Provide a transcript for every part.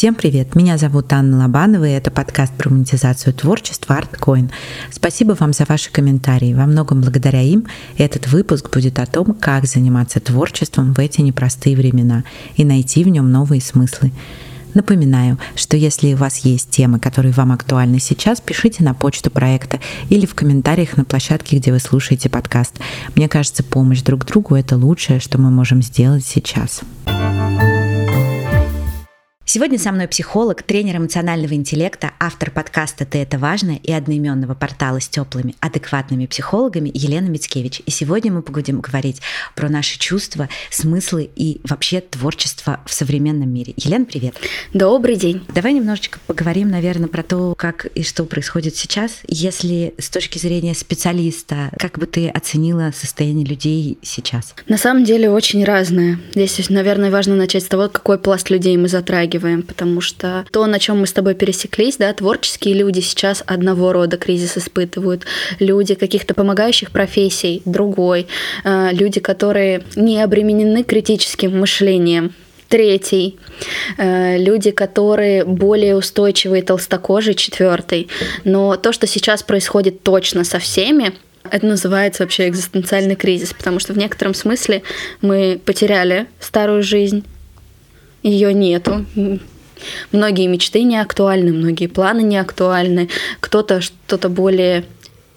Всем привет! Меня зовут Анна Лобанова, и это подкаст про монетизацию творчества ArtCoin. Спасибо вам за ваши комментарии. Во многом благодаря им этот выпуск будет о том, как заниматься творчеством в эти непростые времена и найти в нем новые смыслы. Напоминаю, что если у вас есть темы, которые вам актуальны сейчас, пишите на почту проекта или в комментариях на площадке, где вы слушаете подкаст. Мне кажется, помощь друг другу — это лучшее, что мы можем сделать сейчас. Сегодня со мной психолог, тренер эмоционального интеллекта, автор подкаста «Ты это важно» и одноименного портала с теплыми, адекватными психологами Елена Мицкевич. И сегодня мы будем говорить про наши чувства, смыслы и вообще творчество в современном мире. Елена, привет. Добрый день. Давай немножечко поговорим, наверное, про то, как и что происходит сейчас. Если с точки зрения специалиста, как бы ты оценила состояние людей сейчас? На самом деле очень разное. Здесь, наверное, важно начать с того, какой пласт людей мы затрагиваем затрагиваем, потому что то, на чем мы с тобой пересеклись, да, творческие люди сейчас одного рода кризис испытывают, люди каких-то помогающих профессий другой, э, люди, которые не обременены критическим мышлением, третий. Э, люди, которые более устойчивые, толстокожие, четвертый. Но то, что сейчас происходит точно со всеми, это называется вообще экзистенциальный кризис, потому что в некотором смысле мы потеряли старую жизнь, ее нету. Многие мечты не актуальны, многие планы не актуальны. Кто-то что-то более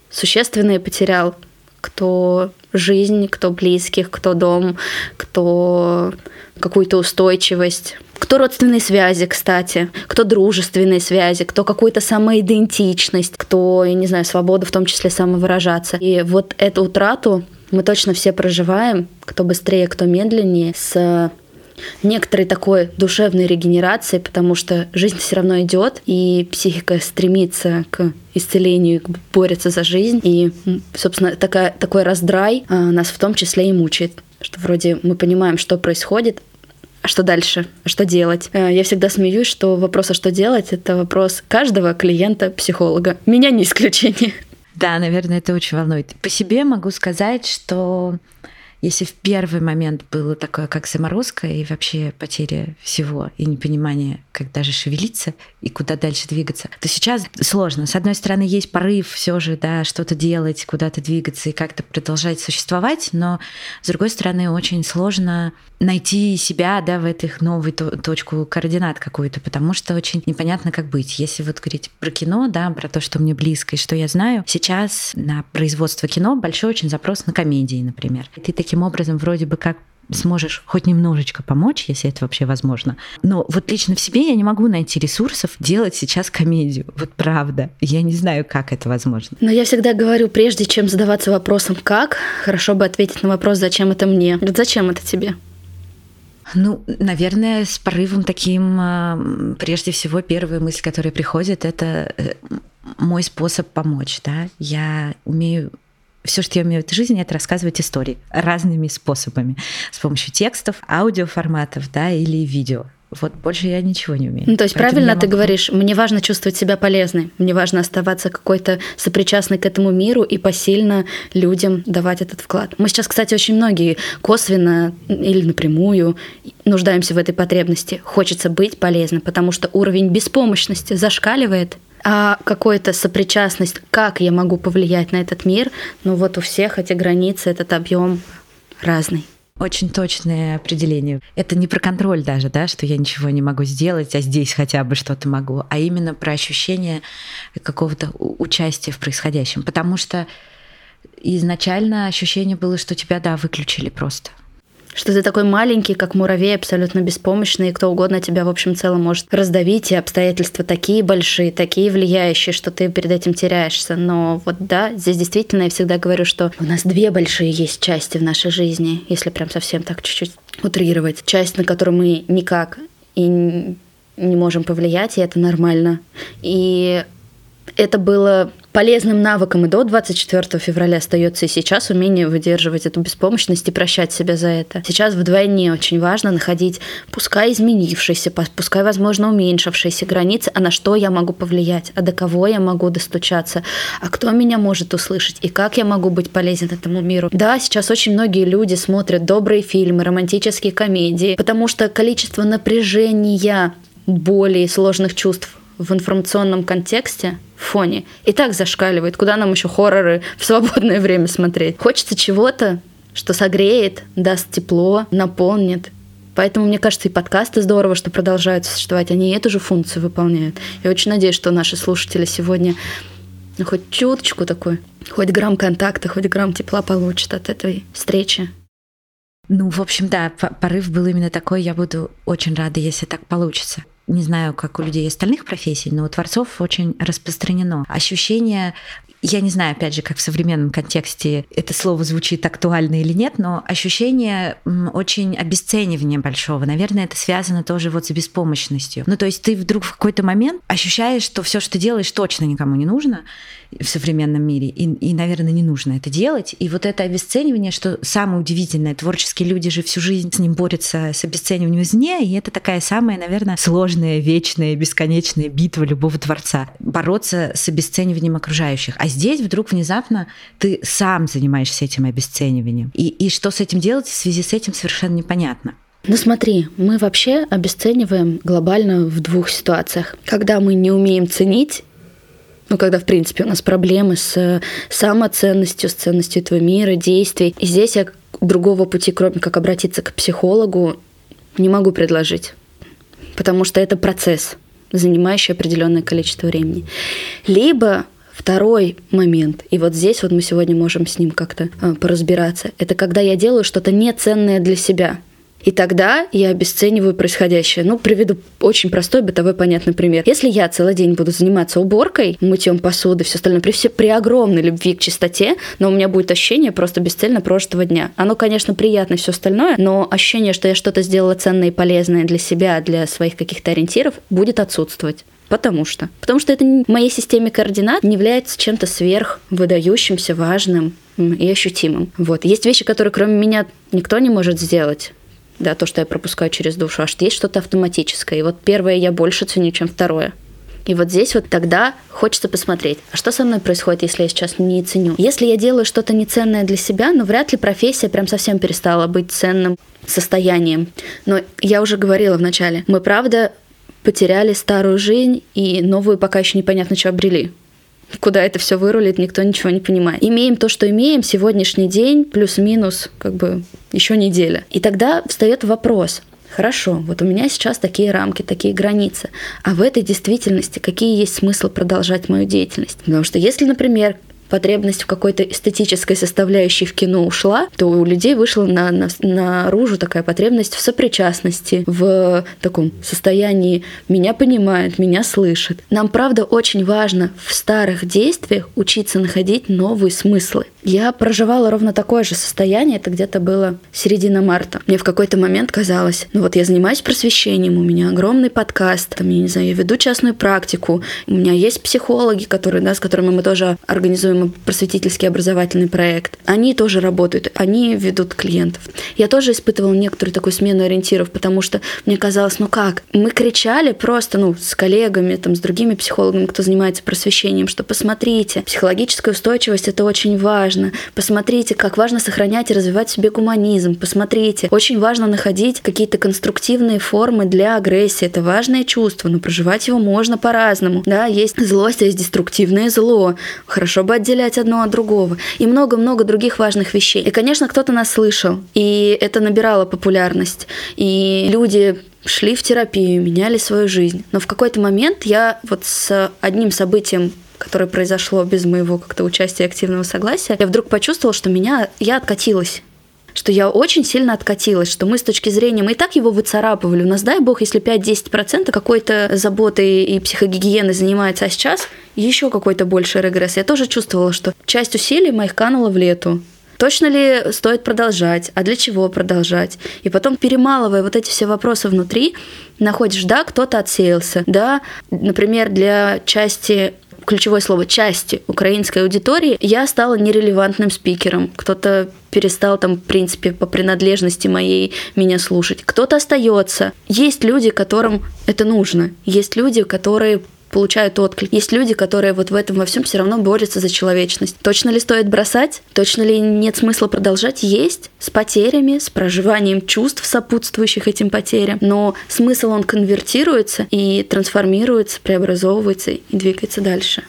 существенное потерял, кто жизнь, кто близких, кто дом, кто какую-то устойчивость, кто родственные связи, кстати, кто дружественные связи, кто какую-то самоидентичность, кто, я не знаю, свободу в том числе самовыражаться. И вот эту утрату мы точно все проживаем, кто быстрее, кто медленнее, с некоторой такой душевной регенерации, потому что жизнь все равно идет, и психика стремится к исцелению, борется за жизнь. И, собственно, такая, такой раздрай а, нас в том числе и мучает. Что вроде мы понимаем, что происходит, а что дальше? А что делать? Э, я всегда смеюсь, что вопрос, а что делать, это вопрос каждого клиента-психолога. Меня не исключение. Да, наверное, это очень волнует. По себе могу сказать, что если в первый момент было такое, как заморозка и вообще потеря всего и непонимание, как даже шевелиться и куда дальше двигаться, то сейчас сложно. С одной стороны, есть порыв все же, да, что-то делать, куда-то двигаться и как-то продолжать существовать, но с другой стороны, очень сложно найти себя, да, в этих новой точку координат какую-то, потому что очень непонятно, как быть. Если вот говорить про кино, да, про то, что мне близко и что я знаю, сейчас на производство кино большой очень запрос на комедии, например. И ты таким образом вроде бы как сможешь хоть немножечко помочь, если это вообще возможно. Но вот лично в себе я не могу найти ресурсов делать сейчас комедию. Вот правда. Я не знаю, как это возможно. Но я всегда говорю, прежде чем задаваться вопросом «как?», хорошо бы ответить на вопрос «зачем это мне?». Вот зачем это тебе? Ну, наверное, с порывом таким, а, прежде всего, первая мысль, которая приходит, это э, мой способ помочь, да. Я умею все, что я умею в этой жизни, это рассказывать истории разными способами. С помощью текстов, аудиоформатов, да, или видео. Вот больше я ничего не умею. Ну, то есть Поэтому правильно ты говоришь, мне важно чувствовать себя полезной, мне важно оставаться какой-то сопричастной к этому миру и посильно людям давать этот вклад. Мы сейчас, кстати, очень многие косвенно или напрямую нуждаемся в этой потребности. Хочется быть полезным, потому что уровень беспомощности зашкаливает, а какая-то сопричастность, как я могу повлиять на этот мир, ну вот у всех эти границы, этот объем разный. Очень точное определение. Это не про контроль даже, да, что я ничего не могу сделать, а здесь хотя бы что-то могу, а именно про ощущение какого-то участия в происходящем. Потому что изначально ощущение было, что тебя, да, выключили просто что ты такой маленький, как муравей, абсолютно беспомощный, и кто угодно тебя, в общем целом, может раздавить, и обстоятельства такие большие, такие влияющие, что ты перед этим теряешься. Но вот да, здесь действительно я всегда говорю, что у нас две большие есть части в нашей жизни, если прям совсем так чуть-чуть утрировать. Часть, на которую мы никак и не можем повлиять, и это нормально. И это было полезным навыком и до 24 февраля остается и сейчас умение выдерживать эту беспомощность и прощать себя за это. Сейчас вдвойне очень важно находить, пускай изменившиеся, пускай, возможно, уменьшившиеся границы, а на что я могу повлиять, а до кого я могу достучаться, а кто меня может услышать, и как я могу быть полезен этому миру. Да, сейчас очень многие люди смотрят добрые фильмы, романтические комедии, потому что количество напряжения боли и сложных чувств в информационном контексте, в фоне, и так зашкаливает. Куда нам еще хорроры в свободное время смотреть? Хочется чего-то, что согреет, даст тепло, наполнит. Поэтому, мне кажется, и подкасты здорово, что продолжают существовать. Они эту же функцию выполняют. Я очень надеюсь, что наши слушатели сегодня хоть чуточку такой, хоть грамм контакта, хоть грамм тепла получат от этой встречи. Ну, в общем, да, порыв был именно такой. Я буду очень рада, если так получится. Не знаю, как у людей остальных профессий, но у творцов очень распространено ощущение я не знаю, опять же, как в современном контексте это слово звучит актуально или нет, но ощущение очень обесценивания большого. Наверное, это связано тоже вот с беспомощностью. Ну, то есть ты вдруг в какой-то момент ощущаешь, что все, что делаешь, точно никому не нужно, в современном мире. И, и, наверное, не нужно это делать. И вот это обесценивание, что самое удивительное, творческие люди же всю жизнь с ним борются с обесцениванием извне, и это такая самая, наверное, сложная, вечная, бесконечная битва любого творца. Бороться с обесцениванием окружающих. А здесь вдруг внезапно ты сам занимаешься этим обесцениванием. И, и что с этим делать в связи с этим совершенно непонятно. Ну смотри, мы вообще обесцениваем глобально в двух ситуациях. Когда мы не умеем ценить ну, когда, в принципе, у нас проблемы с э, самоценностью, с ценностью этого мира, действий. И здесь я другого пути, кроме как обратиться к психологу, не могу предложить. Потому что это процесс, занимающий определенное количество времени. Либо Второй момент, и вот здесь вот мы сегодня можем с ним как-то э, поразбираться, это когда я делаю что-то неценное для себя – и тогда я обесцениваю происходящее. Ну, приведу очень простой бытовой понятный пример. Если я целый день буду заниматься уборкой, мытьем посуды, все остальное, при, все, при огромной любви к чистоте, но у меня будет ощущение просто бесцельно прожитого дня. Оно, конечно, приятно все остальное, но ощущение, что я что-то сделала ценное и полезное для себя, для своих каких-то ориентиров, будет отсутствовать. Потому что? Потому что это в моей системе координат не является чем-то сверх выдающимся, важным и ощутимым. Вот. Есть вещи, которые кроме меня никто не может сделать да, то, что я пропускаю через душу, аж есть что-то автоматическое. И вот первое я больше ценю, чем второе. И вот здесь вот тогда хочется посмотреть, а что со мной происходит, если я сейчас не ценю. Если я делаю что-то неценное для себя, ну вряд ли профессия прям совсем перестала быть ценным состоянием. Но я уже говорила вначале, мы правда потеряли старую жизнь и новую пока еще непонятно что обрели куда это все вырулит, никто ничего не понимает. Имеем то, что имеем, сегодняшний день, плюс-минус, как бы еще неделя. И тогда встает вопрос, Хорошо, вот у меня сейчас такие рамки, такие границы. А в этой действительности какие есть смысл продолжать мою деятельность? Потому что если, например, потребность в какой-то эстетической составляющей в кино ушла, то у людей вышла на, на, наружу такая потребность в сопричастности, в таком состоянии «меня понимают, меня слышат». Нам, правда, очень важно в старых действиях учиться находить новые смыслы. Я проживала ровно такое же состояние, это где-то было середина марта. Мне в какой-то момент казалось, ну вот я занимаюсь просвещением, у меня огромный подкаст, там, я не знаю, я веду частную практику, у меня есть психологи, которые, да, с которыми мы тоже организуем просветительский образовательный проект. Они тоже работают, они ведут клиентов. Я тоже испытывала некоторую такую смену ориентиров, потому что мне казалось, ну как, мы кричали просто, ну, с коллегами, там, с другими психологами, кто занимается просвещением, что посмотрите, психологическая устойчивость – это очень важно, важно. Посмотрите, как важно сохранять и развивать в себе гуманизм. Посмотрите, очень важно находить какие-то конструктивные формы для агрессии. Это важное чувство, но проживать его можно по-разному. Да, есть злость, а есть деструктивное зло. Хорошо бы отделять одно от другого. И много-много других важных вещей. И, конечно, кто-то нас слышал, и это набирало популярность. И люди шли в терапию, меняли свою жизнь. Но в какой-то момент я вот с одним событием которое произошло без моего как-то участия и активного согласия, я вдруг почувствовала, что меня, я откатилась что я очень сильно откатилась, что мы с точки зрения, мы и так его выцарапывали. У нас, дай бог, если 5-10% какой-то заботой и психогигиены занимается, а сейчас еще какой-то больший регресс. Я тоже чувствовала, что часть усилий моих канула в лету. Точно ли стоит продолжать? А для чего продолжать? И потом, перемалывая вот эти все вопросы внутри, находишь, да, кто-то отсеялся, да, например, для части ключевое слово части украинской аудитории, я стала нерелевантным спикером. Кто-то перестал там, в принципе, по принадлежности моей меня слушать. Кто-то остается. Есть люди, которым это нужно. Есть люди, которые получают отклик. Есть люди, которые вот в этом во всем все равно борются за человечность. Точно ли стоит бросать? Точно ли нет смысла продолжать? Есть с потерями, с проживанием чувств, сопутствующих этим потерям. Но смысл он конвертируется и трансформируется, преобразовывается и двигается дальше.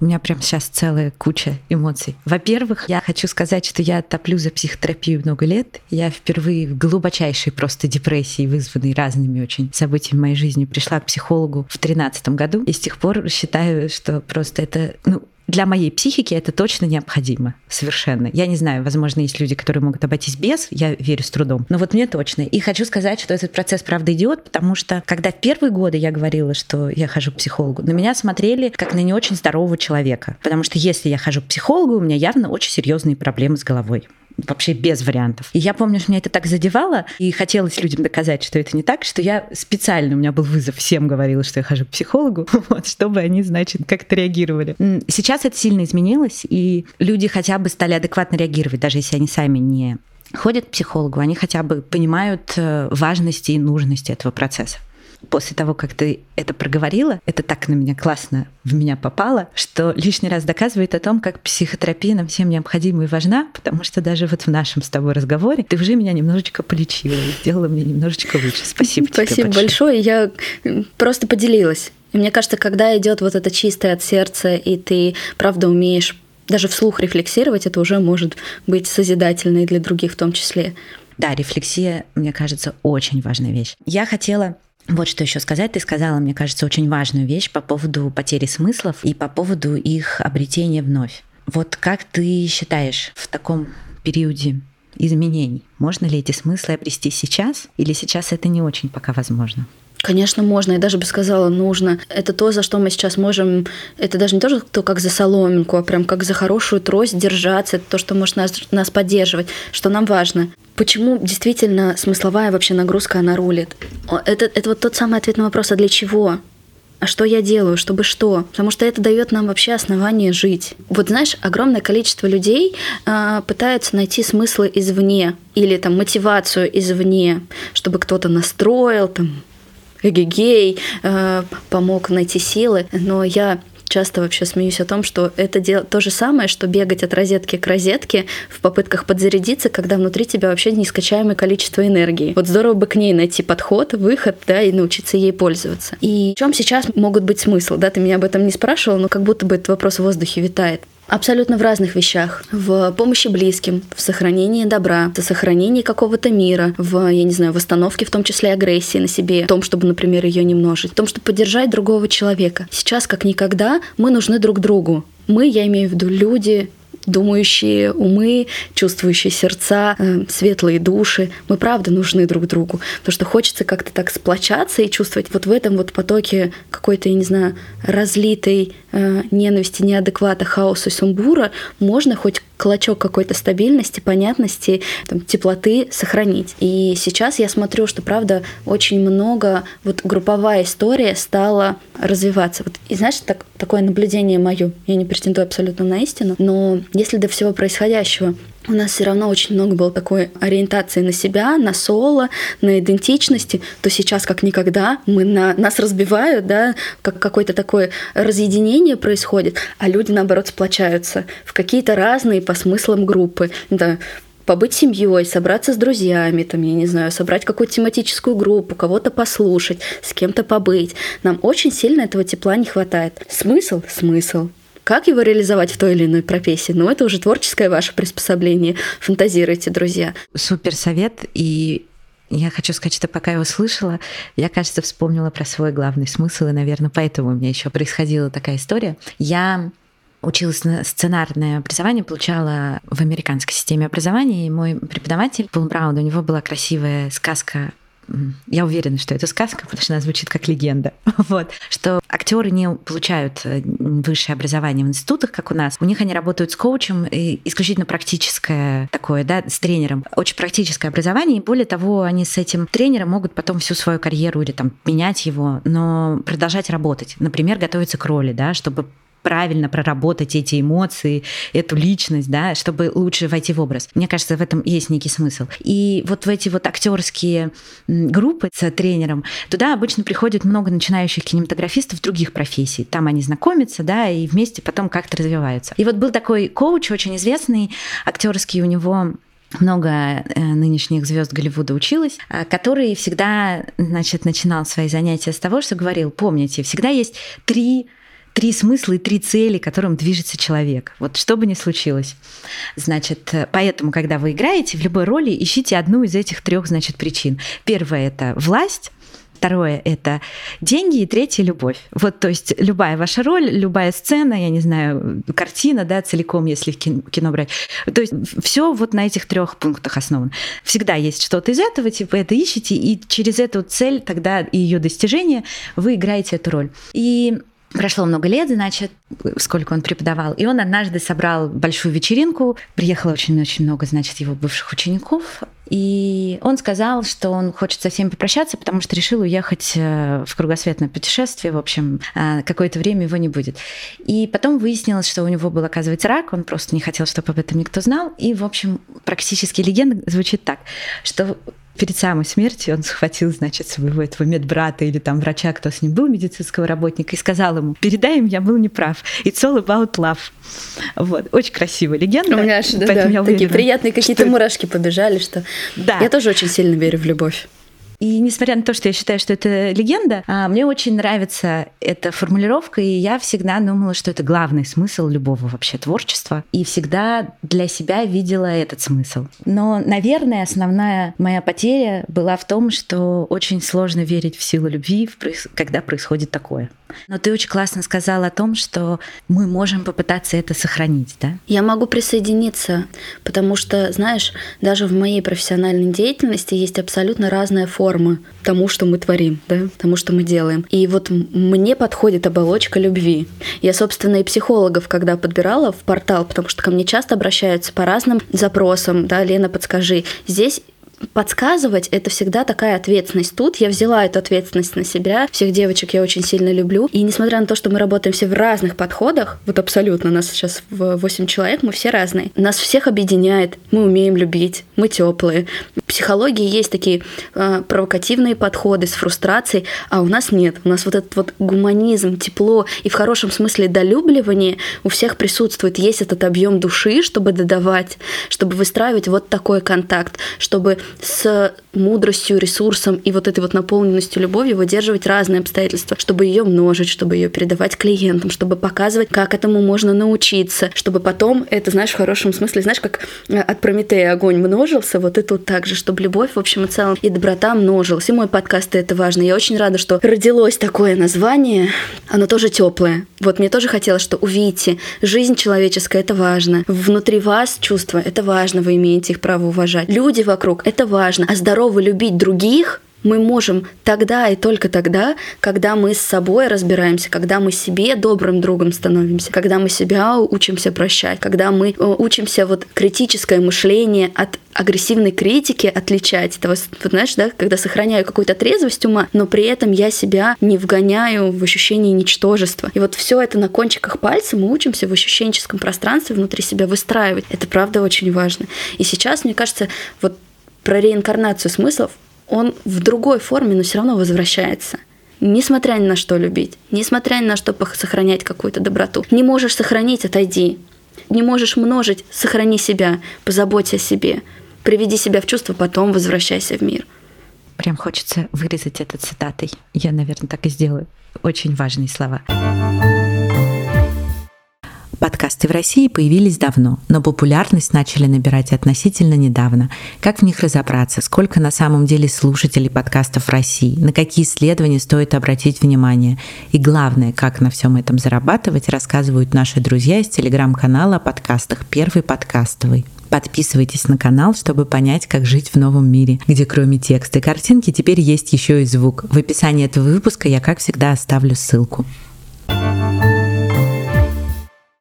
У меня прям сейчас целая куча эмоций. Во-первых, я хочу сказать, что я топлю за психотерапию много лет. Я впервые в глубочайшей просто депрессии, вызванной разными очень событиями в моей жизни, пришла к психологу в 2013 году. И с тех пор считаю, что просто это ну, для моей психики это точно необходимо. Совершенно. Я не знаю, возможно, есть люди, которые могут обойтись без, я верю с трудом. Но вот мне точно. И хочу сказать, что этот процесс, правда, идет, потому что когда в первые годы я говорила, что я хожу к психологу, на меня смотрели как на не очень здорового человека. Потому что если я хожу к психологу, у меня явно очень серьезные проблемы с головой вообще без вариантов. И я помню, что меня это так задевало, и хотелось людям доказать, что это не так, что я специально, у меня был вызов, всем говорила, что я хожу к психологу, вот, чтобы они, значит, как-то реагировали. Сейчас это сильно изменилось, и люди хотя бы стали адекватно реагировать, даже если они сами не ходят к психологу, они хотя бы понимают э, важности и нужности этого процесса после того, как ты это проговорила, это так на меня классно в меня попало, что лишний раз доказывает о том, как психотерапия нам всем необходима и важна, потому что даже вот в нашем с тобой разговоре ты уже меня немножечко полечила и сделала мне немножечко лучше. Спасибо, тебе Спасибо большое. Я просто поделилась. И мне кажется, когда идет вот это чистое от сердца, и ты правда умеешь даже вслух рефлексировать, это уже может быть созидательно и для других в том числе. Да, рефлексия, мне кажется, очень важная вещь. Я хотела вот что еще сказать. Ты сказала, мне кажется, очень важную вещь по поводу потери смыслов и по поводу их обретения вновь. Вот как ты считаешь в таком периоде изменений, можно ли эти смыслы обрести сейчас или сейчас это не очень пока возможно? Конечно, можно. Я даже бы сказала, нужно. Это то, за что мы сейчас можем... Это даже не то, что как за соломинку, а прям как за хорошую трость держаться. Это то, что может нас, нас поддерживать, что нам важно. Почему действительно смысловая вообще нагрузка, она рулит? Это, это вот тот самый ответ на вопрос, а для чего? а что я делаю, чтобы что? Потому что это дает нам вообще основание жить. Вот знаешь, огромное количество людей э, пытаются найти смыслы извне или там мотивацию извне, чтобы кто-то настроил, там, эгегей, э, помог найти силы. Но я часто вообще смеюсь о том, что это дело, то же самое, что бегать от розетки к розетке в попытках подзарядиться, когда внутри тебя вообще нескачаемое количество энергии. Вот здорово бы к ней найти подход, выход, да, и научиться ей пользоваться. И в чем сейчас могут быть смысл? Да, ты меня об этом не спрашивал, но как будто бы этот вопрос в воздухе витает. Абсолютно в разных вещах. В помощи близким, в сохранении добра, в сохранении какого-то мира, в, я не знаю, восстановке, в том числе агрессии на себе, в том, чтобы, например, ее не множить, в том, чтобы поддержать другого человека. Сейчас, как никогда, мы нужны друг другу. Мы, я имею в виду люди, думающие умы, чувствующие сердца, э, светлые души. Мы правда нужны друг другу, потому что хочется как-то так сплочаться и чувствовать вот в этом вот потоке какой-то, я не знаю, разлитой э, ненависти, неадеквата, хаоса, сумбура, можно хоть клочок какой-то стабильности, понятности, там, теплоты сохранить. И сейчас я смотрю, что, правда, очень много, вот групповая история стала развиваться. Вот, и знаешь, так, такое наблюдение мое, я не претендую абсолютно на истину, но если до всего происходящего у нас все равно очень много было такой ориентации на себя, на соло, на идентичности, то сейчас как никогда мы на, нас разбивают, да, как какое-то такое разъединение происходит, а люди, наоборот, сплочаются в какие-то разные по смыслам группы. Да, побыть семьей, собраться с друзьями, там, я не знаю, собрать какую-то тематическую группу, кого-то послушать, с кем-то побыть. Нам очень сильно этого тепла не хватает. Смысл? Смысл. Как его реализовать в той или иной профессии? Ну, это уже творческое ваше приспособление. Фантазируйте, друзья. Супер совет. И я хочу сказать, что пока я услышала, я, кажется, вспомнила про свой главный смысл, и, наверное, поэтому у меня еще происходила такая история. Я училась на сценарное образование, получала в американской системе образования, и мой преподаватель Пол Браун, у него была красивая сказка я уверена, что это сказка, потому что она звучит как легенда. Вот. Что актеры не получают э, высшее образование в институтах, как у нас. У них они работают с коучем, и исключительно практическое такое, да, с тренером. Очень практическое образование, и более того, они с этим тренером могут потом всю свою карьеру или там менять его, но продолжать работать. Например, готовиться к роли, да, чтобы правильно проработать эти эмоции, эту личность, да, чтобы лучше войти в образ. Мне кажется, в этом есть некий смысл. И вот в эти вот актерские группы с тренером, туда обычно приходит много начинающих кинематографистов других профессий. Там они знакомятся, да, и вместе потом как-то развиваются. И вот был такой коуч очень известный, актерский у него много э, нынешних звезд Голливуда училось, э, который всегда, значит, начинал свои занятия с того, что говорил, помните, всегда есть три три смысла и три цели, которым движется человек. Вот что бы ни случилось. Значит, э, поэтому, когда вы играете в любой роли, ищите одну из этих трех, значит, причин. Первое – это власть, Второе – это деньги, и третье – любовь. Вот, то есть любая ваша роль, любая сцена, я не знаю, картина, да, целиком, если в кино брать. То есть все вот на этих трех пунктах основано. Всегда есть что-то из этого, типа это ищете, и через эту цель тогда и ее достижение вы играете эту роль. И Прошло много лет, значит, сколько он преподавал. И он однажды собрал большую вечеринку. Приехало очень-очень много, значит, его бывших учеников. И он сказал, что он хочет со всеми попрощаться, потому что решил уехать э, в кругосветное путешествие. В общем, э, какое-то время его не будет. И потом выяснилось, что у него был, оказывается, рак. Он просто не хотел, чтобы об этом никто знал. И, в общем, практически легенда звучит так, что перед самой смертью он схватил, значит, своего этого медбрата или там врача, кто с ним был, медицинского работника, и сказал ему, передай им, я был неправ. It's all about love. Вот. Очень красивая легенда. У меня аж, да, да, такие уверена, приятные какие-то мурашки побежали, что да. я тоже очень сильно верю в любовь. И несмотря на то, что я считаю, что это легенда, а, мне очень нравится эта формулировка, и я всегда думала, что это главный смысл любого вообще творчества, и всегда для себя видела этот смысл. Но, наверное, основная моя потеря была в том, что очень сложно верить в силу любви, когда происходит такое. Но ты очень классно сказала о том, что мы можем попытаться это сохранить, да? Я могу присоединиться, потому что, знаешь, даже в моей профессиональной деятельности есть абсолютно разная форма формы тому, что мы творим, да, тому, что мы делаем. И вот мне подходит оболочка любви. Я, собственно, и психологов, когда подбирала в портал, потому что ко мне часто обращаются по разным запросам, да, Лена, подскажи. Здесь подсказывать — это всегда такая ответственность. Тут я взяла эту ответственность на себя. Всех девочек я очень сильно люблю. И несмотря на то, что мы работаем все в разных подходах, вот абсолютно, нас сейчас 8 человек, мы все разные. Нас всех объединяет. Мы умеем любить, мы теплые. Психологии есть такие э, провокативные подходы с фрустрацией, а у нас нет. У нас вот этот вот гуманизм, тепло и в хорошем смысле долюбливание у всех присутствует. Есть этот объем души, чтобы додавать, чтобы выстраивать вот такой контакт, чтобы с мудростью, ресурсом и вот этой вот наполненностью любовью выдерживать разные обстоятельства, чтобы ее множить, чтобы ее передавать клиентам, чтобы показывать, как этому можно научиться, чтобы потом это, знаешь, в хорошем смысле, знаешь, как э, от Прометея огонь множился, вот и тут так же, чтобы любовь, в общем и целом, и доброта множилась. И мой подкаст это важно. Я очень рада, что родилось такое название. Оно тоже теплое. Вот мне тоже хотелось, что увидите, жизнь человеческая это важно. Внутри вас чувства это важно, вы имеете их право уважать. Люди вокруг это важно. А здорово любить других мы можем тогда и только тогда, когда мы с собой разбираемся, когда мы себе добрым другом становимся, когда мы себя учимся прощать, когда мы э, учимся вот критическое мышление от агрессивной критики отличать. Это, вот, знаешь, да, когда сохраняю какую-то трезвость ума, но при этом я себя не вгоняю в ощущение ничтожества. И вот все это на кончиках пальца мы учимся в ощущенческом пространстве внутри себя выстраивать. Это правда очень важно. И сейчас, мне кажется, вот про реинкарнацию смыслов, он в другой форме, но все равно возвращается. Несмотря ни на что любить, несмотря ни на что сохранять какую-то доброту. Не можешь сохранить, отойди. Не можешь множить, сохрани себя, позаботься о себе. Приведи себя в чувство, потом возвращайся в мир. Прям хочется вырезать это цитатой. Я, наверное, так и сделаю. Очень важные слова. Подкасты в России появились давно, но популярность начали набирать относительно недавно. Как в них разобраться? Сколько на самом деле слушателей подкастов в России? На какие исследования стоит обратить внимание? И главное, как на всем этом зарабатывать, рассказывают наши друзья из телеграм-канала о подкастах «Первый подкастовый». Подписывайтесь на канал, чтобы понять, как жить в новом мире, где кроме текста и картинки теперь есть еще и звук. В описании этого выпуска я, как всегда, оставлю ссылку. thank you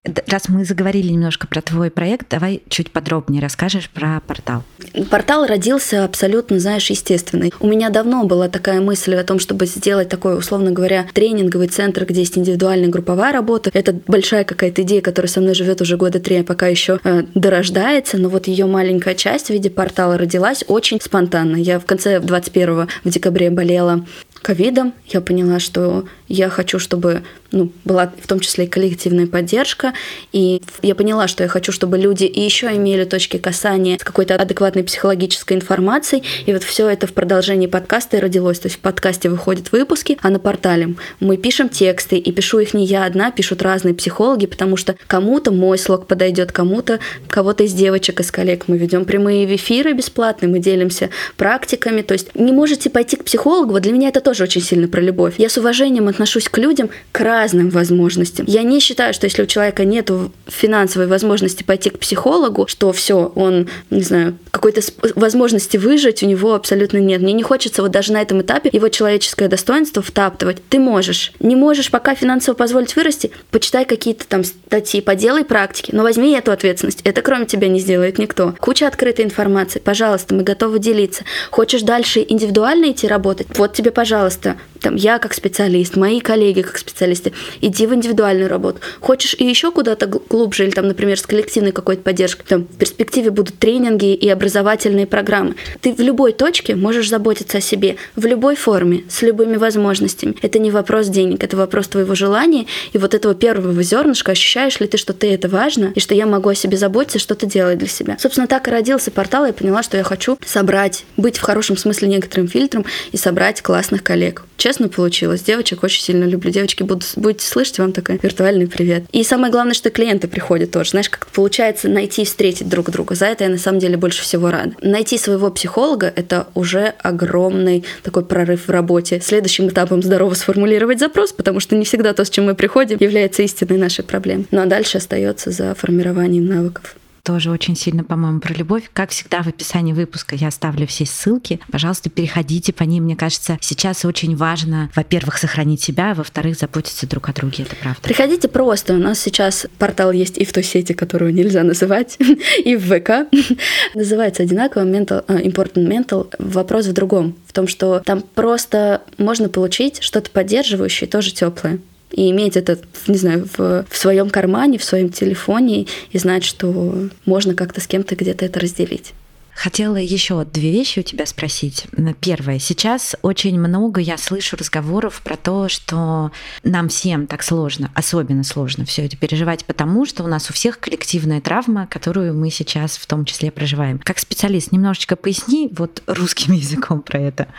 Раз мы заговорили немножко про твой проект, давай чуть подробнее расскажешь про портал. Портал родился абсолютно, знаешь, естественный. У меня давно была такая мысль о том, чтобы сделать такой, условно говоря, тренинговый центр, где есть индивидуальная групповая работа. Это большая какая-то идея, которая со мной живет уже года три, а пока еще э, дорождается, но вот ее маленькая часть в виде портала родилась очень спонтанно. Я в конце 21 в декабре болела ковидом. Я поняла, что я хочу, чтобы ну, была в том числе и коллективная поддержка. И я поняла, что я хочу, чтобы люди и еще имели точки касания с какой-то адекватной психологической информацией. И вот все это в продолжении подкаста и родилось. То есть в подкасте выходят выпуски, а на портале мы пишем тексты, и пишу их не я одна, пишут разные психологи, потому что кому-то мой слог подойдет, кому-то кого-то из девочек, из коллег. Мы ведем прямые эфиры бесплатные, мы делимся практиками. То есть не можете пойти к психологу, вот для меня это тоже очень сильно про любовь. Я с уважением отношусь к людям, к разным возможностям. Я не считаю, что если у человека нет финансовой возможности пойти к психологу, что все, он, не знаю, какой-то возможности выжить у него абсолютно нет. Мне не хочется вот даже на этом этапе его человеческое достоинство втаптывать. Ты можешь. Не можешь пока финансово позволить вырасти, почитай какие-то там статьи, поделай практики, но возьми эту ответственность. Это кроме тебя не сделает никто. Куча открытой информации. Пожалуйста, мы готовы делиться. Хочешь дальше индивидуально идти работать? Вот тебе, пожалуйста, там, я как специалист, мои коллеги как специалисты, иди в индивидуальную работу. Хочешь и еще куда-то глубже, или там, например, с коллективной какой-то поддержкой, там в перспективе будут тренинги и образовательные программы. Ты в любой точке можешь заботиться о себе, в любой форме, с любыми возможностями. Это не вопрос денег, это вопрос твоего желания и вот этого первого зернышка, ощущаешь ли ты, что ты это важно, и что я могу о себе заботиться, что-то делать для себя. Собственно, так и родился портал, я поняла, что я хочу собрать, быть в хорошем смысле некоторым фильтром и собрать классных коллег честно получилось. Девочек очень сильно люблю. Девочки, буду, будете слышать, вам такой виртуальный привет. И самое главное, что клиенты приходят тоже. Знаешь, как получается найти и встретить друг друга. За это я на самом деле больше всего рада. Найти своего психолога – это уже огромный такой прорыв в работе. Следующим этапом здорово сформулировать запрос, потому что не всегда то, с чем мы приходим, является истинной нашей проблемой. Ну а дальше остается за формированием навыков тоже очень сильно, по-моему, про любовь. Как всегда, в описании выпуска я оставлю все ссылки. Пожалуйста, переходите по ним. Мне кажется, сейчас очень важно, во-первых, сохранить себя, а во-вторых, заботиться друг о друге. Это правда. Приходите просто. У нас сейчас портал есть и в той сети, которую нельзя называть, и в ВК. Называется одинаково mental, э, Important Mental. Вопрос в другом. В том, что там просто можно получить что-то поддерживающее, тоже теплое и иметь это, не знаю, в, в своем кармане, в своем телефоне и знать, что можно как-то с кем-то где-то это разделить. Хотела еще две вещи у тебя спросить. Первое. Сейчас очень много я слышу разговоров про то, что нам всем так сложно, особенно сложно все это переживать, потому что у нас у всех коллективная травма, которую мы сейчас в том числе проживаем. Как специалист, немножечко поясни вот русским языком про это.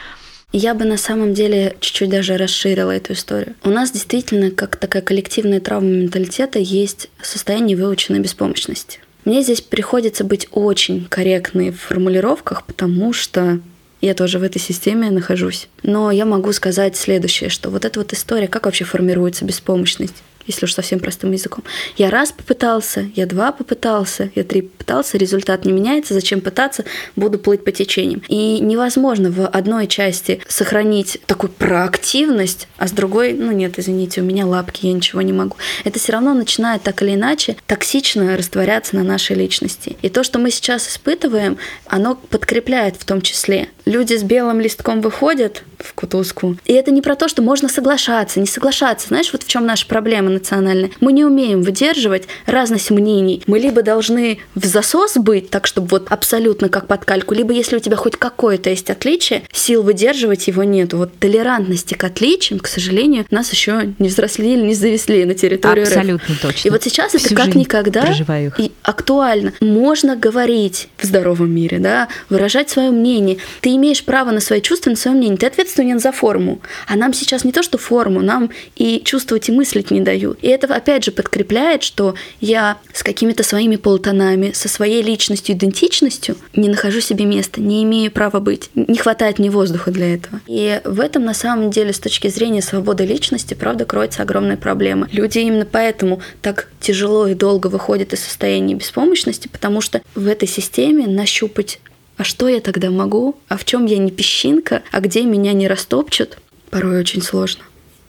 Я бы на самом деле чуть-чуть даже расширила эту историю. У нас действительно, как такая коллективная травма менталитета, есть состояние выученной беспомощности. Мне здесь приходится быть очень корректной в формулировках, потому что я тоже в этой системе нахожусь. Но я могу сказать следующее, что вот эта вот история, как вообще формируется беспомощность если уж совсем простым языком. Я раз попытался, я два попытался, я три попытался, результат не меняется, зачем пытаться, буду плыть по течениям. И невозможно в одной части сохранить такую проактивность, а с другой, ну нет, извините, у меня лапки, я ничего не могу. Это все равно начинает так или иначе токсично растворяться на нашей личности. И то, что мы сейчас испытываем, оно подкрепляет в том числе. Люди с белым листком выходят в кутузку. И это не про то, что можно соглашаться, не соглашаться. Знаешь, вот в чем наша проблема национальная. Мы не умеем выдерживать разность мнений. Мы либо должны в засос быть, так чтобы вот абсолютно как под кальку, либо если у тебя хоть какое-то есть отличие, сил выдерживать его нету. Вот толерантности к отличиям, к сожалению, нас еще не взрослели, не завезли на территорию Абсолютно РФ. точно. И вот сейчас Всю это как никогда и актуально. Можно говорить в здоровом мире, да, выражать свое мнение. Ты имеешь право на свои чувства, на свое мнение. Ты ответственен за форму. А нам сейчас не то, что форму, нам и чувствовать, и мыслить не дают. И это, опять же, подкрепляет, что я с какими-то своими полутонами, со своей личностью, идентичностью не нахожу себе места, не имею права быть. Не хватает мне воздуха для этого. И в этом, на самом деле, с точки зрения свободы личности, правда, кроется огромная проблема. Люди именно поэтому так тяжело и долго выходят из состояния беспомощности, потому что в этой системе нащупать а что я тогда могу? А в чем я не песчинка? А где меня не растопчут? Порой очень сложно.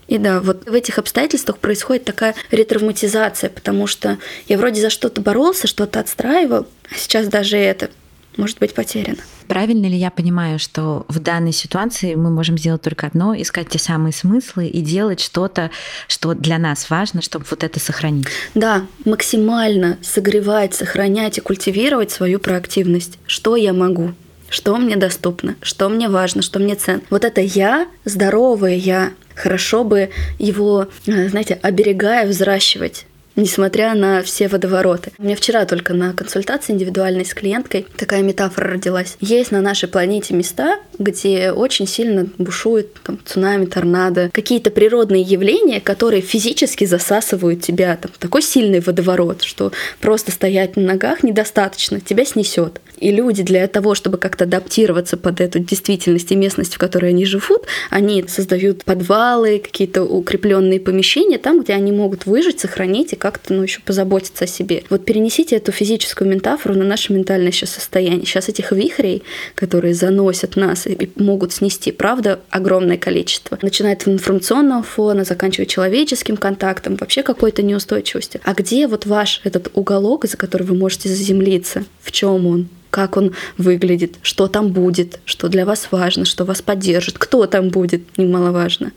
И да, вот в этих обстоятельствах происходит такая ретравматизация, потому что я вроде за что-то боролся, что-то отстраивал, а сейчас даже это может быть потеряно. Правильно ли я понимаю, что в данной ситуации мы можем сделать только одно, искать те самые смыслы и делать что-то, что для нас важно, чтобы вот это сохранить? Да, максимально согревать, сохранять и культивировать свою проактивность. Что я могу? Что мне доступно? Что мне важно? Что мне ценно? Вот это я, здоровое я, хорошо бы его, э, знаете, оберегая, взращивать несмотря на все водовороты. У меня вчера только на консультации индивидуальной с клиенткой такая метафора родилась. Есть на нашей планете места, где очень сильно бушует там, цунами, торнадо, какие-то природные явления, которые физически засасывают тебя. Там такой сильный водоворот, что просто стоять на ногах недостаточно, тебя снесет. И люди для того, чтобы как-то адаптироваться под эту действительность и местность, в которой они живут, они создают подвалы, какие-то укрепленные помещения там, где они могут выжить, сохранить и как-то ну, еще позаботиться о себе. Вот перенесите эту физическую метафору на наше ментальное сейчас состояние. Сейчас этих вихрей, которые заносят нас и могут снести, правда, огромное количество. Начиная от информационного фона, заканчивая человеческим контактом, вообще какой-то неустойчивости. А где вот ваш этот уголок, за который вы можете заземлиться? В чем он? как он выглядит, что там будет, что для вас важно, что вас поддержит, кто там будет, немаловажно.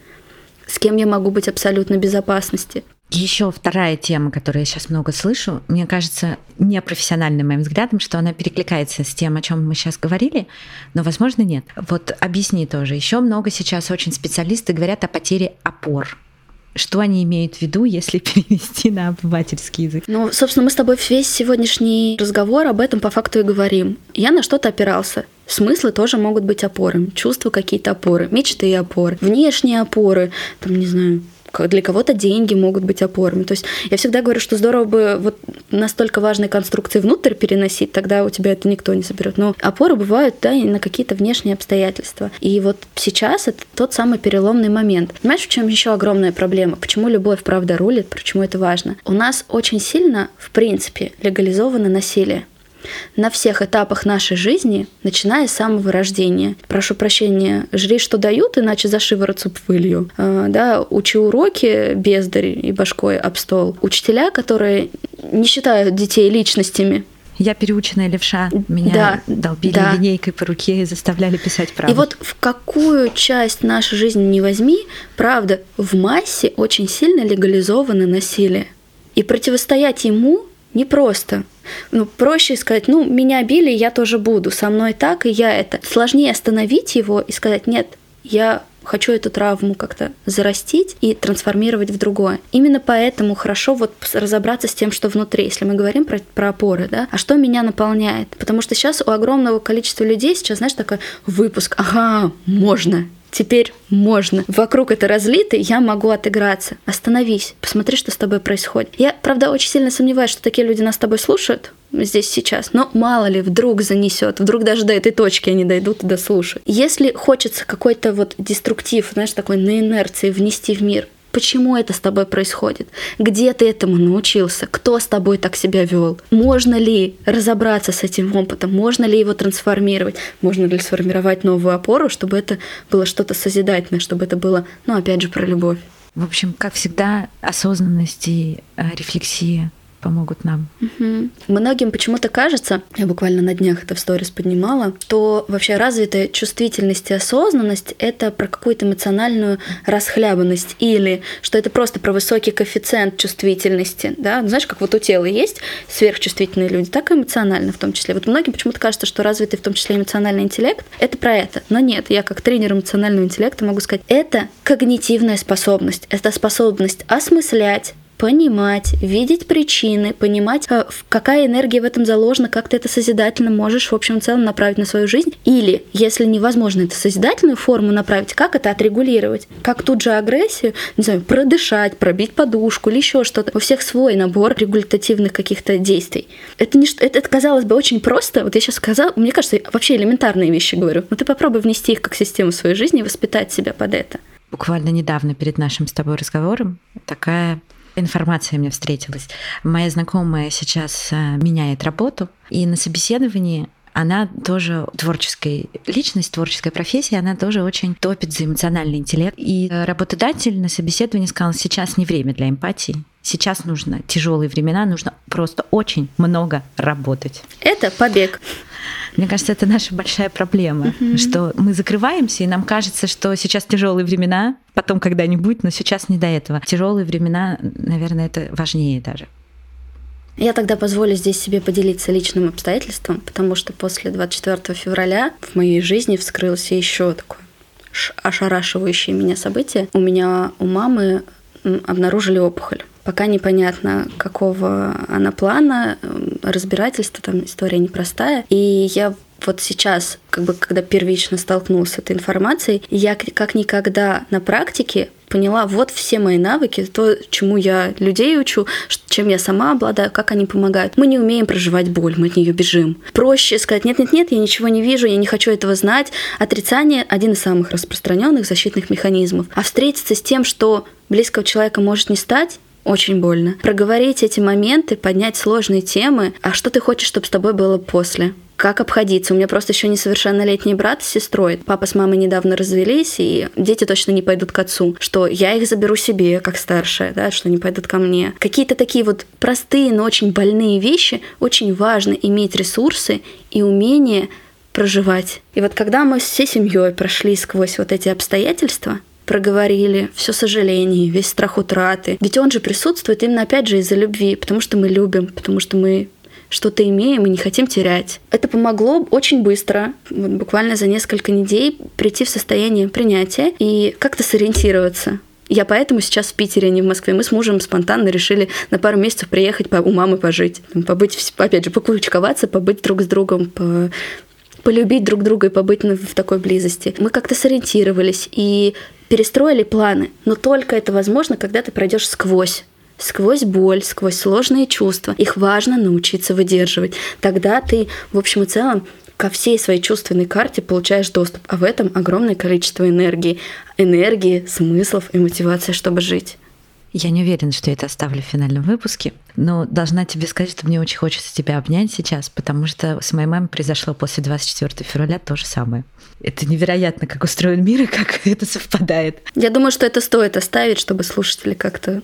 С кем я могу быть абсолютно безопасности. Еще вторая тема, которую я сейчас много слышу, мне кажется, не профессиональным моим взглядом, что она перекликается с тем, о чем мы сейчас говорили, но, возможно, нет. Вот объясни тоже. Еще много сейчас очень специалисты говорят о потере опор что они имеют в виду, если перевести на обывательский язык? Ну, собственно, мы с тобой весь сегодняшний разговор об этом по факту и говорим. Я на что-то опирался. Смыслы тоже могут быть опорами, чувства какие-то опоры, мечты и опоры, внешние опоры, там, не знаю, для кого-то деньги могут быть опорами. То есть я всегда говорю, что здорово бы вот настолько важные конструкции внутрь переносить, тогда у тебя это никто не соберет. Но опоры бывают, да, и на какие-то внешние обстоятельства. И вот сейчас это тот самый переломный момент. Понимаешь, в чем еще огромная проблема? Почему любовь правда рулит? Почему это важно? У нас очень сильно, в принципе, легализовано насилие на всех этапах нашей жизни, начиная с самого рождения. Прошу прощения, жри, что дают, иначе за шиворот суп вылью. А, да, учи уроки бездарь и башкой об стол. Учителя, которые не считают детей личностями, я переученная левша. Меня да, долбили да. линейкой по руке и заставляли писать правду. И вот в какую часть нашей жизни не возьми, правда, в массе очень сильно легализовано насилие. И противостоять ему непросто. Ну, проще сказать, ну, меня били, я тоже буду, со мной так, и я это. Сложнее остановить его и сказать, нет, я хочу эту травму как-то зарастить и трансформировать в другое. Именно поэтому хорошо вот разобраться с тем, что внутри, если мы говорим про, про опоры, да, а что меня наполняет. Потому что сейчас у огромного количества людей сейчас, знаешь, такой выпуск, ага, можно, теперь можно. Вокруг это разлито, я могу отыграться. Остановись, посмотри, что с тобой происходит. Я, правда, очень сильно сомневаюсь, что такие люди нас с тобой слушают здесь сейчас. Но мало ли, вдруг занесет, вдруг даже до этой точки они дойдут и дослушают. Если хочется какой-то вот деструктив, знаешь, такой на инерции внести в мир, Почему это с тобой происходит? Где ты этому научился? Кто с тобой так себя вел? Можно ли разобраться с этим опытом? Можно ли его трансформировать? Можно ли сформировать новую опору, чтобы это было что-то созидательное, чтобы это было, ну, опять же, про любовь? В общем, как всегда, осознанность и э, рефлексия помогут нам. Угу. Многим почему-то кажется, я буквально на днях это в сторис поднимала, что вообще развитая чувствительность и осознанность — это про какую-то эмоциональную расхлябанность или что это просто про высокий коэффициент чувствительности. Да? Ну, знаешь, как вот у тела есть сверхчувствительные люди, так и эмоционально в том числе. Вот многим почему-то кажется, что развитый в том числе эмоциональный интеллект — это про это. Но нет, я как тренер эмоционального интеллекта могу сказать, это когнитивная способность, это способность осмыслять, понимать, видеть причины, понимать, э, какая энергия в этом заложена, как ты это созидательно можешь в общем целом направить на свою жизнь. Или, если невозможно это созидательную форму направить, как это отрегулировать? Как тут же агрессию, не знаю, продышать, пробить подушку или еще что-то. У всех свой набор регулятивных каких-то действий. Это, не, это, это казалось бы очень просто. Вот я сейчас сказала, мне кажется, вообще элементарные вещи говорю. Но ты попробуй внести их как систему в свою жизнь и воспитать себя под это. Буквально недавно перед нашим с тобой разговором такая информация мне встретилась. Моя знакомая сейчас э, меняет работу, и на собеседовании она тоже творческая личность, творческая профессия, она тоже очень топит за эмоциональный интеллект. И работодатель на собеседовании сказал, сейчас не время для эмпатии, сейчас нужно тяжелые времена, нужно просто очень много работать. Это побег. Мне кажется, это наша большая проблема, mm-hmm. что мы закрываемся, и нам кажется, что сейчас тяжелые времена, потом когда-нибудь, но сейчас не до этого. Тяжелые времена, наверное, это важнее даже. Я тогда позволю здесь себе поделиться личным обстоятельством, потому что после 24 февраля в моей жизни вскрылся еще такое ошарашивающее меня событие. У меня у мамы обнаружили опухоль. Пока непонятно, какого она плана, разбирательство, там история непростая. И я вот сейчас, как бы, когда первично столкнулась с этой информацией, я как никогда на практике поняла вот все мои навыки, то, чему я людей учу, чем я сама обладаю, как они помогают. Мы не умеем проживать боль, мы от нее бежим. Проще сказать, нет-нет-нет, я ничего не вижу, я не хочу этого знать. Отрицание – один из самых распространенных защитных механизмов. А встретиться с тем, что близкого человека может не стать, очень больно. Проговорить эти моменты, поднять сложные темы, а что ты хочешь, чтобы с тобой было после? как обходиться. У меня просто еще несовершеннолетний брат с сестрой. Папа с мамой недавно развелись, и дети точно не пойдут к отцу. Что я их заберу себе, как старшая, да, что они пойдут ко мне. Какие-то такие вот простые, но очень больные вещи. Очень важно иметь ресурсы и умение проживать. И вот когда мы всей семьей прошли сквозь вот эти обстоятельства, проговорили все сожаление, весь страх утраты. Ведь он же присутствует именно опять же из-за любви, потому что мы любим, потому что мы что-то имеем и не хотим терять. Это помогло очень быстро, вот буквально за несколько недель, прийти в состояние принятия и как-то сориентироваться. Я поэтому сейчас в Питере, а не в Москве. Мы с мужем спонтанно решили на пару месяцев приехать у мамы пожить. Побыть, опять же, покучковаться, побыть друг с другом, по полюбить друг друга и побыть в такой близости. Мы как-то сориентировались и перестроили планы. Но только это возможно, когда ты пройдешь сквозь сквозь боль, сквозь сложные чувства. Их важно научиться выдерживать. Тогда ты, в общем и целом, ко всей своей чувственной карте получаешь доступ, а в этом огромное количество энергии. Энергии, смыслов и мотивации, чтобы жить. Я не уверена, что я это оставлю в финальном выпуске, но должна тебе сказать, что мне очень хочется тебя обнять сейчас, потому что с моей мамой произошло после 24 февраля то же самое. Это невероятно, как устроен мир и как это совпадает. Я думаю, что это стоит оставить, чтобы слушатели как-то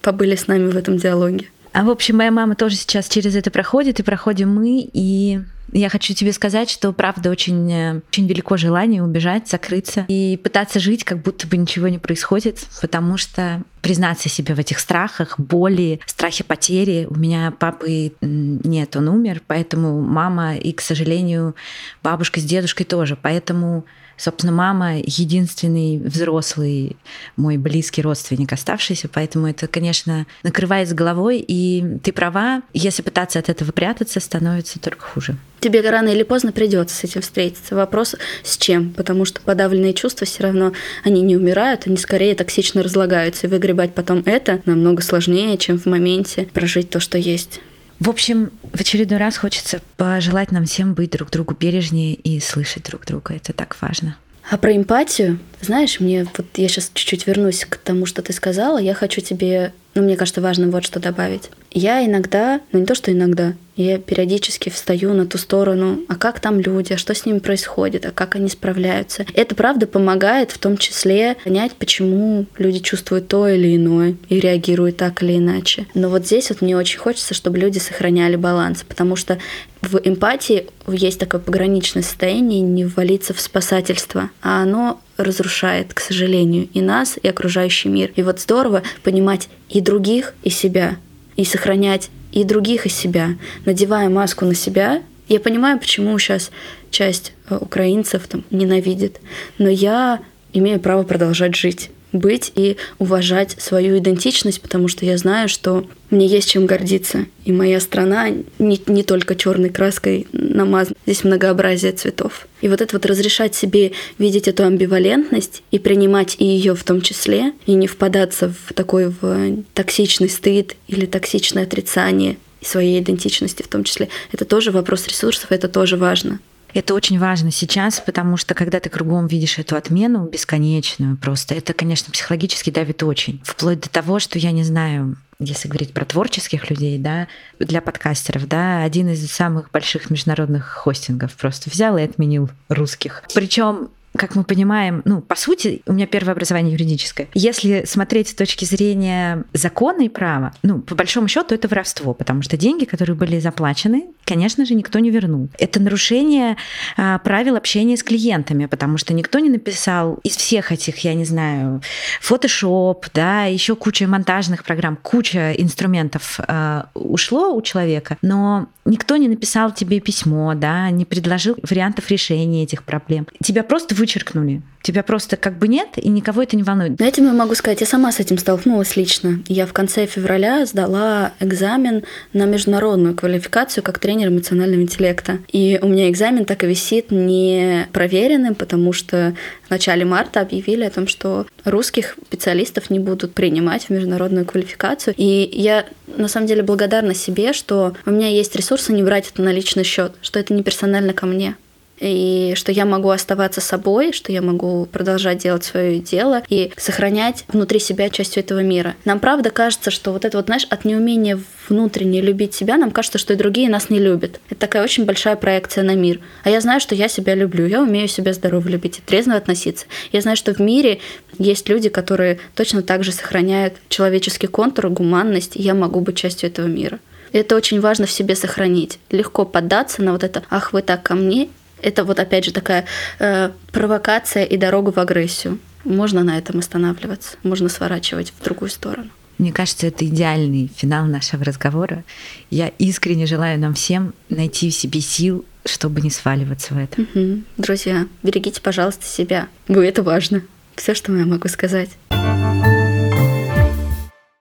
побыли с нами в этом диалоге. А в общем, моя мама тоже сейчас через это проходит, и проходим мы, и я хочу тебе сказать, что правда очень, э, очень велико желание убежать, закрыться и пытаться жить, как будто бы ничего не происходит, потому что признаться себе в этих страхах, боли, страхе потери. У меня папы нет, он умер, поэтому мама и, к сожалению, бабушка с дедушкой тоже. Поэтому Собственно, мама единственный взрослый мой близкий родственник оставшийся, поэтому это, конечно, накрывает с головой, и ты права, если пытаться от этого прятаться, становится только хуже. Тебе рано или поздно придется с этим встретиться. Вопрос с чем? Потому что подавленные чувства все равно, они не умирают, они скорее токсично разлагаются. И выгребать потом это намного сложнее, чем в моменте прожить то, что есть. В общем, в очередной раз хочется пожелать нам всем быть друг другу бережнее и слышать друг друга. Это так важно. А про эмпатию, знаешь, мне вот я сейчас чуть-чуть вернусь к тому, что ты сказала. Я хочу тебе, ну, мне кажется, важно вот что добавить. Я иногда, ну не то, что иногда, я периодически встаю на ту сторону, а как там люди, а что с ними происходит, а как они справляются. Это, правда, помогает в том числе понять, почему люди чувствуют то или иное и реагируют так или иначе. Но вот здесь вот мне очень хочется, чтобы люди сохраняли баланс, потому что в эмпатии есть такое пограничное состояние не ввалиться в спасательство, а оно разрушает, к сожалению, и нас, и окружающий мир. И вот здорово понимать и других, и себя, и сохранять и других, и себя. Надевая маску на себя, я понимаю, почему сейчас часть э, украинцев там ненавидит, но я имею право продолжать жить быть и уважать свою идентичность, потому что я знаю, что мне есть чем гордиться. И моя страна не, не только черной краской намазана, здесь многообразие цветов. И вот это вот разрешать себе видеть эту амбивалентность и принимать и ее в том числе, и не впадаться в такой в токсичный стыд или токсичное отрицание своей идентичности в том числе. Это тоже вопрос ресурсов, это тоже важно. Это очень важно сейчас, потому что когда ты кругом видишь эту отмену бесконечную просто, это, конечно, психологически давит очень. Вплоть до того, что я не знаю, если говорить про творческих людей, да, для подкастеров, да, один из самых больших международных хостингов просто взял и отменил русских. Причем как мы понимаем, ну, по сути, у меня первое образование юридическое. Если смотреть с точки зрения закона и права, ну, по большому счету это воровство, потому что деньги, которые были заплачены, конечно же, никто не вернул. Это нарушение а, правил общения с клиентами, потому что никто не написал из всех этих, я не знаю, Photoshop, да, еще куча монтажных программ, куча инструментов а, ушло у человека, но никто не написал тебе письмо, да, не предложил вариантов решения этих проблем. Тебя просто вычеркнули. Тебя просто как бы нет, и никого это не волнует. Знаете, я могу сказать, я сама с этим столкнулась лично. Я в конце февраля сдала экзамен на международную квалификацию как тренер эмоционального интеллекта. И у меня экзамен так и висит не проверенным, потому что в начале марта объявили о том, что русских специалистов не будут принимать в международную квалификацию. И я на самом деле благодарна себе, что у меня есть ресурсы не брать это на личный счет, что это не персонально ко мне и что я могу оставаться собой, что я могу продолжать делать свое дело и сохранять внутри себя частью этого мира. Нам правда кажется, что вот это вот, знаешь, от неумения внутренне любить себя, нам кажется, что и другие нас не любят. Это такая очень большая проекция на мир. А я знаю, что я себя люблю, я умею себя здорово любить и трезво относиться. Я знаю, что в мире есть люди, которые точно так же сохраняют человеческий контур, гуманность, и я могу быть частью этого мира. это очень важно в себе сохранить. Легко поддаться на вот это «ах, вы так ко мне», это вот опять же такая э, провокация и дорога в агрессию. Можно на этом останавливаться, можно сворачивать в другую сторону. Мне кажется, это идеальный финал нашего разговора. Я искренне желаю нам всем найти в себе сил, чтобы не сваливаться в это. Угу. Друзья, берегите, пожалуйста, себя. Вы это важно. Все, что я могу сказать.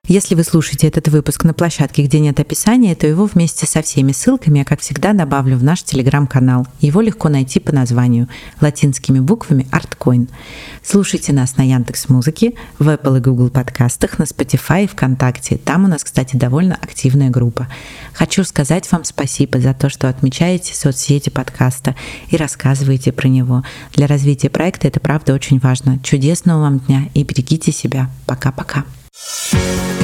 Если вы слушаете этот выпуск на площадке, где нет описания, то его вместе со всеми ссылками я, как всегда, добавлю в наш телеграм-канал. Его легко найти по названию латинскими буквами ArtCoin. Слушайте нас на Яндекс Музыке, в Apple и Google подкастах, на Spotify и ВКонтакте. Там у нас, кстати, довольно активная группа. Хочу сказать вам спасибо за то, что отмечаете соцсети подкаста и рассказываете про него. Для развития проекта это правда очень важно. Чудесного вам дня и берегите себя. Пока-пока. thank you